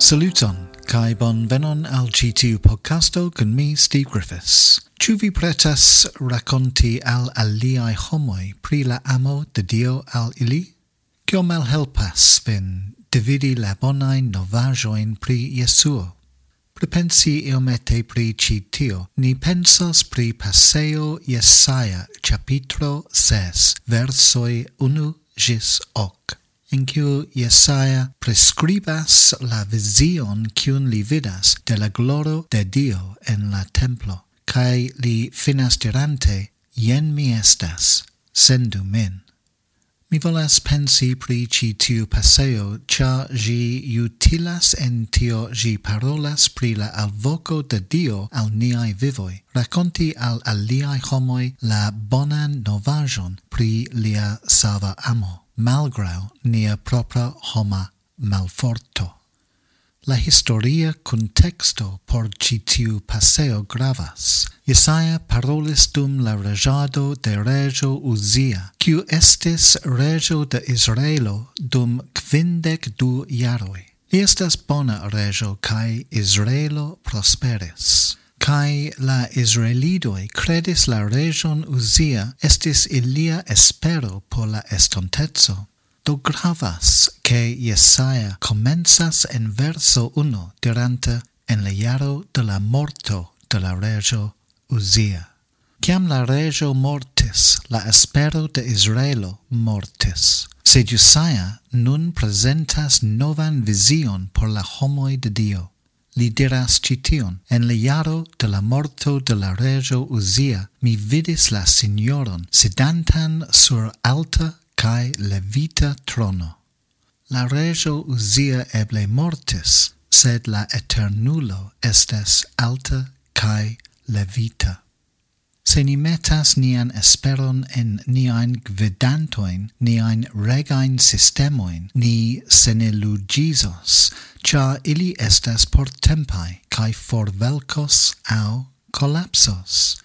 Saluton, kai bon venon al GTU podcasto con mi, Steve Griffiths. Ĉu vi pretas rakonti al aliaj homoj pri la amo de Dio al ili? Kio malhelpas vin dividi la bonajn novaĵojn pri Jesuo? Pripensi iomete pri ĉi tio, ni pensas pri paseo Jesaja ĉapitro 6, versoj 1 ĝis 8 en quo Jesaja prescribas la vision kiun li vidas de la gloro de Dio en la templo, cae li finas dirante, jen mi estas, sendu min. Mi volas pensi pri ci tiu paseo, cia gi utilas en tio gi parolas pri la alvoco de Dio al niai vivoi, raconti al aliai homoi la bonan novajon pri lia sava amo malgrau nia propra homa malforto. La historia contexto por citiu paseo gravas. Jesaja parolis dum la regado de regio Uzia, quiu estis regio de Israelo dum quindec du jaroi. Li estas bona regio cae Israelo prosperis kai la Israelidoi credis la region Uzia estis ilia espero por la estontezo. Do gravas che Jesaja comenzas en verso 1 dirante en la jaro de la morto de la regio Uzia. Ciam la regio mortis, la espero de Israelo mortis. Sed Jesaja nun presentas novan vision por la homoi de Dio li diras cition. En le jaro de la morto de la regio Uzia, mi vidis la signoron, sedantan sur alta cae levita trono. La regio Uzia eble mortis, sed la eternulo estes alta cae levita se ni metas nian esperon en niain gvidantoin, niain regain systemoin, ni senilugizos, cia ili estas por tempai, cae forvelcos au collapsos.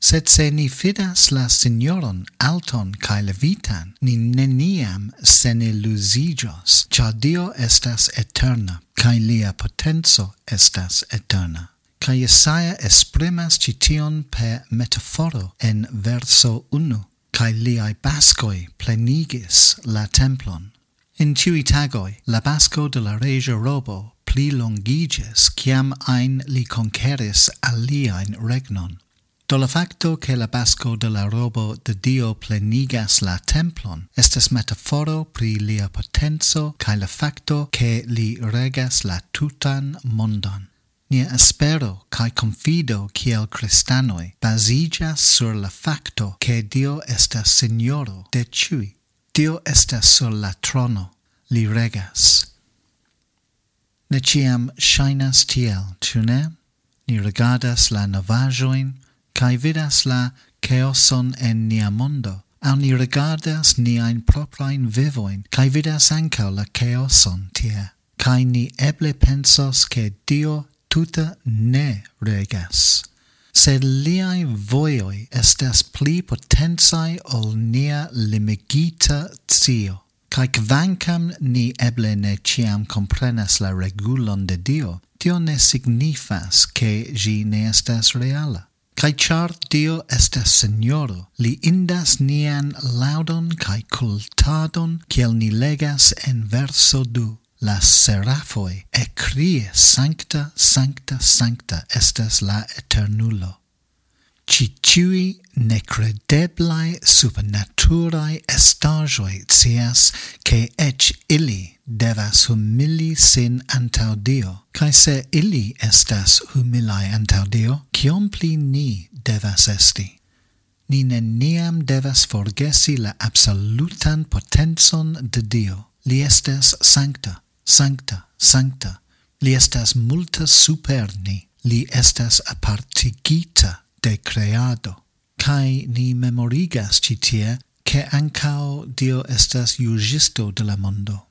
Sed se ni fidas la signoron alton cae levitan, ni neniam seniluzijos, cia Dio estas eterna, cae lia potenzo estas eterna ca Jesaja esprimas cition per metaforo en verso 1, ca liai bascoi plenigis la templon. In ciui tagoi, la basco de la regia robo pli longigis ciam ein li conqueris aliaen regnon. Do la facto che la basco de la robo de Dio plenigas la templon estes metaforo pri lia potenzo cae la facto che li regas la tutan mondon. Nia espero kai confido kiel cristanoi basigas sur la facto che Dio estas signoro de chui Dio estas sur la trono, li regas. Ne ciam shainas tiel, tune? Ni regadas la novajoin, kai vidas la chaoson en nia mondo, au ni regardas niain proprain vivoin, cae vidas ancao la chaoson tie. Cae ni eble pensos che Dio tuta ne regas. Sed liai voioi estas pli potensai ol nia limigita zio. Cae quancam ni eble ne ciam comprenas la regulon de Dio, tio ne signifas che gi ne estas reala. Cae char Dio estas Signoro, li indas nian laudon cae cultadon, ciel ni legas en verso 2 la serafoi e crie sancta, sancta, sancta estes la eternulo. Ci ciui necredeblai supernaturai estagioi cias che ec illi devas humili sin antau Dio, cae se illi estas humilai antau Dio, cion pli ni devas esti ni neniam devas forgesi la absolutan potenzon de Dio. Li estes sancta, Sancta, sancta, li estas multa superni, li estas apartigita de creado. Kai ni memorigas citie, che ancao Dio estas jugisto de la mondo.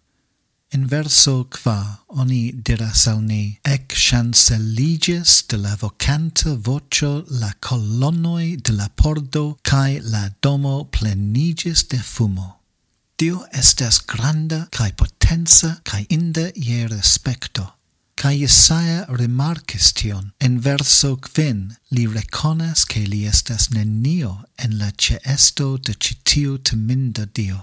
In verso qua oni diras al ni, ec chancelliges de la vocanta vocio la colonnoi de la pordo, cae la domo plenigis de fumo. Dio estes granda kai potenza kai inde ie respecto. Kai Jesaja remarcis tion. En verso quin li reconas che li estas nenio en la ceesto de citiu teminda Dio.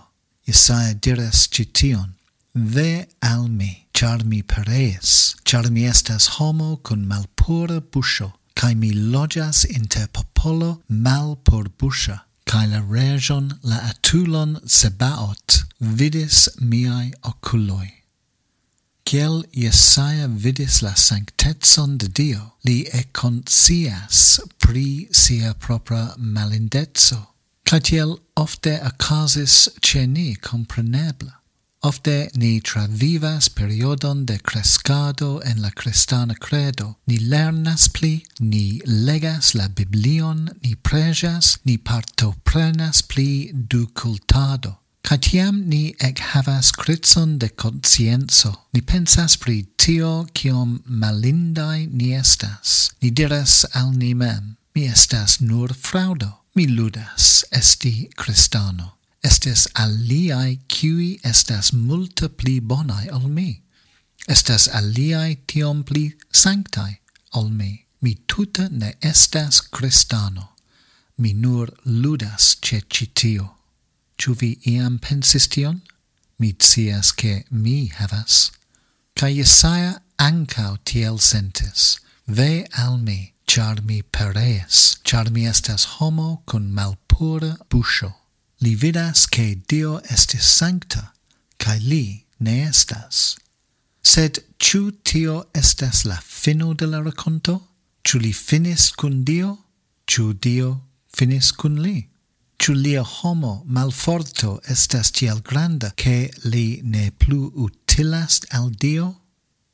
Jesaja diras cition. Ve al mi, char mi pereis, char mi estas homo cun malpura busho, cae mi logias inter popolo malpur busha cae la region la atulon sebaot vidis miai oculoi. Ciel Iesaia vidis la sanctetson de Dio, li econcias pri sia propra malindezzo, cae tiel ofte acasis ce ni comprenebla. Ofte ni travivas periodon de crescado en la cristana credo. Ni lernas pli, ni legas la Biblion, ni prejas, ni partoprenas pli du cultado. Catiam ni ec havas critson de conscienzo. Ni pensas pri tio cium malindai ni estas. Ni diras al ni mem, mi estas nur fraudo, mi ludas esti cristano estes aliai qui estas multa pli bonai al mi. Estas aliai tiom pli sanctai al mi. Mi tuta ne estas cristano. Mi nur ludas ce citio. Ciu vi iam pensis tion? Mi cias che mi havas. Ca Jesaja ancau tiel sentis. Ve al mi, char mi pereis, char mi estas homo cun malpura busho li vidas che Dio estis sancta, cae li ne estas. Sed ciu tio estas la fino de la raconto? Ciu li finis cun Dio? Ciu Dio finis cun li? Ciu lia homo malforto estas tiel granda che li ne plu utilas al Dio?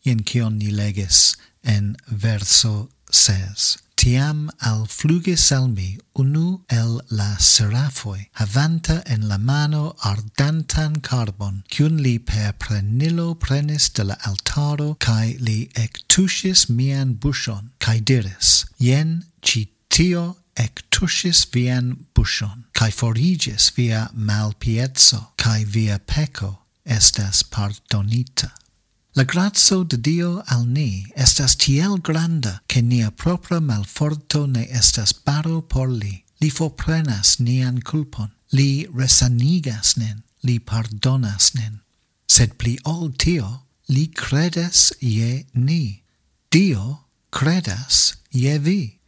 Ien cion ni legis en verso says, tiam al flugis al mi unu el la serafoi, havanta en la mano ardantan carbon, cun li per prenilo prenis de la altaro, cae li ectusis mian bushon, cae diris, ien citio ectusis vian bushon, cae forigis via malpiezzo, cae via peco, estas pardonita. La grazzo de Dio al ni estas tiel granda che nia propra malforto ne estas paro por li. Li forprenas nian culpon, li resanigas nen. li pardonas nen. Sed pli ol tio, li credas je ni. Dio credas je vi.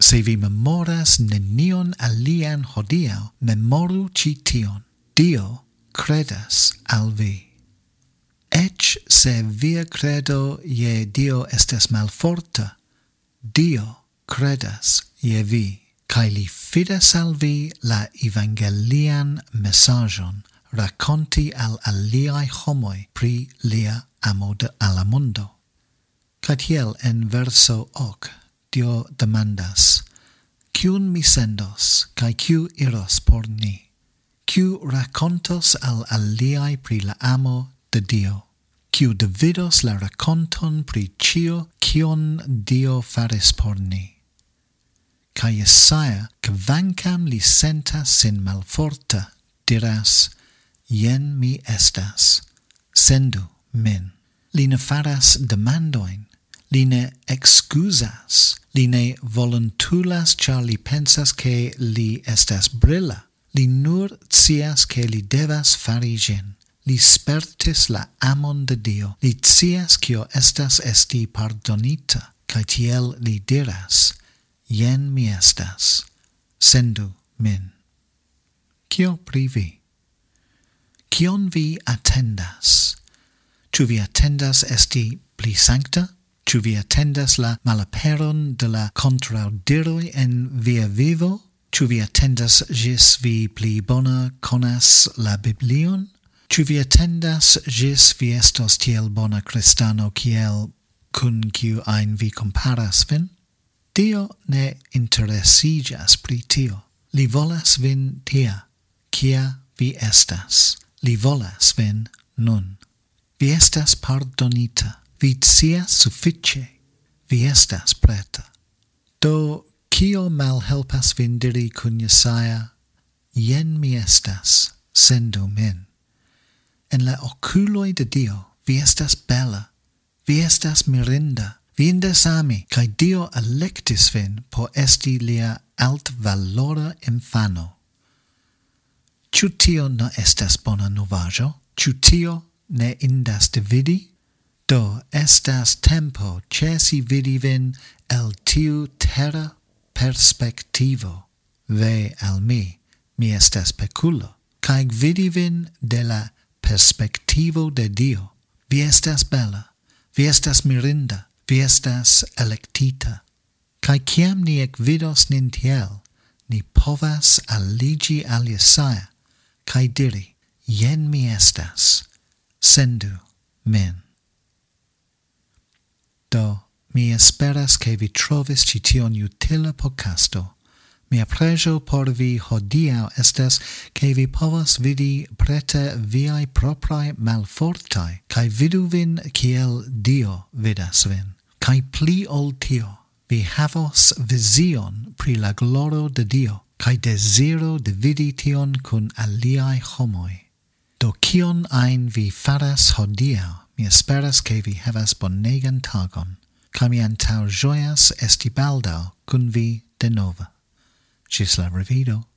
Se vi memoras nenion alian hodiau, memoru ci tion. Dio credas al vi. Ec se via credo je Dio estes malforta, Dio credas je vi, cae li fides al vi la evangelian messagion raconti al aliae homoi pri lia amo de ala mondo. Catiel en verso hoc, Dio demandas, Cium mi sendos, cae ciu iros por ni? Ciu racontos al aliae pri la amo de Dio, quiu dividos la raconton pri cio cion Dio faris por ni. Kaj Jesaja, vancam li sentas sin malforta, diras, jen mi estas, sendu min. Li ne faras demandoin, li ne excusas, li ne voluntulas char li pensas che li estas brilla, li nur cias che li devas fari gin li spertis la amon de Dio, li cias cio estas esti pardonita, cae tiel li diras, jen mi estas, sendu min. Cio pri vi? Cion vi attendas? Ciu vi attendas esti pli sancta? Ciu vi attendas la malaperon de la contraudiroi en via vivo? Ciu vi attendas gis vi pli bona conas la Biblion? Ĉu vi attendas ĝis vi estos tiel bona kristano kiel kun kiu ajn vi komparas vin? Dio ne interesiĝas pri tio. Li volas vin tia, kia vi estas. Li volas vin nun. Vi estas pardonita. Vi scias sufiĉe. Vi estas preta. Do, kio malhelpas vin diri kun Jesaja, jen mi estas, sendu min en la oculoi de Dio, vi estas bella, vi estas mirinda, vi indes ami, cae Dio electis vin por esti lia altvalora infano. Ciu tio no estas bona novajo? Ciu tio ne indas dividi? Do estas tempo cesi vidi vin el tiu terra perspectivo. Ve al mi, mi estas peculo, cae vidi vin de la perspectivo de Dio. Vi estas bella, vi estas mirinda, vi estas electita. Kai ciam ni ec vidos nin tiel, ni povas aligi al Jesaja, cae diri, jen mi estas, sendu men. Do, mi esperas che vi trovis cition utila podcasto Mia pregio por vi hodiau estes che vi povas vidi prete viai proprae malfortai, cae vidu vin kiel Dio vidas vin. Cae pli ol tio, vi havos vizion pri la gloro de Dio, cae desiro de vidi tion kun aliai homoi. Do kion ein vi faras hodiau, mi esperas ke vi havas bonegan tagon, cae mi antau joias esti baldau kun vi denove. Czeslaw Ravido.